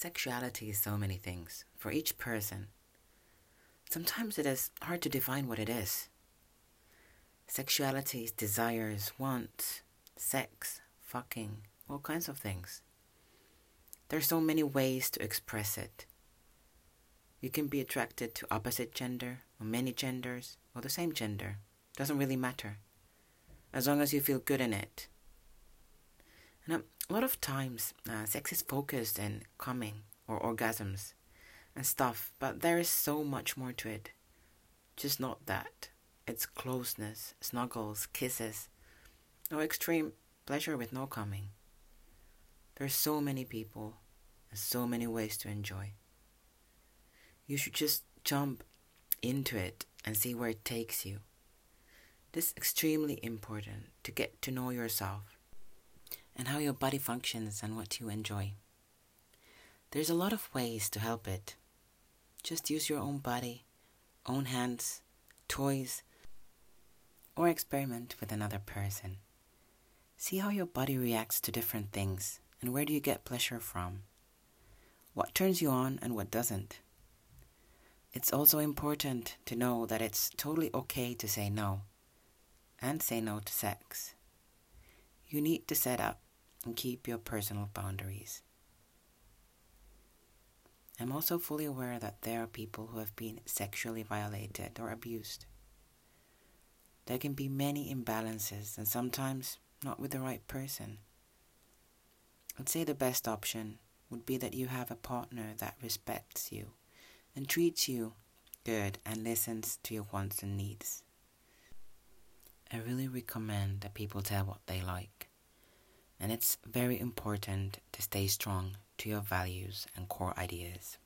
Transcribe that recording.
Sexuality is so many things for each person. Sometimes it is hard to define what it is. Sexuality is desires, wants, sex, fucking, all kinds of things. There are so many ways to express it. You can be attracted to opposite gender, or many genders, or the same gender. Doesn't really matter. As long as you feel good in it. Um, a lot of times, uh, sex is focused in coming or orgasms and stuff, but there is so much more to it. Just not that. It's closeness, snuggles, kisses, no extreme pleasure with no coming. There are so many people and so many ways to enjoy. You should just jump into it and see where it takes you. This is extremely important to get to know yourself and how your body functions and what you enjoy. There's a lot of ways to help it. Just use your own body, own hands, toys, or experiment with another person. See how your body reacts to different things and where do you get pleasure from. What turns you on and what doesn't. It's also important to know that it's totally okay to say no and say no to sex. You need to set up and keep your personal boundaries. I'm also fully aware that there are people who have been sexually violated or abused. There can be many imbalances and sometimes not with the right person. I'd say the best option would be that you have a partner that respects you and treats you good and listens to your wants and needs. I really recommend that people tell what they like and it's very important to stay strong to your values and core ideas.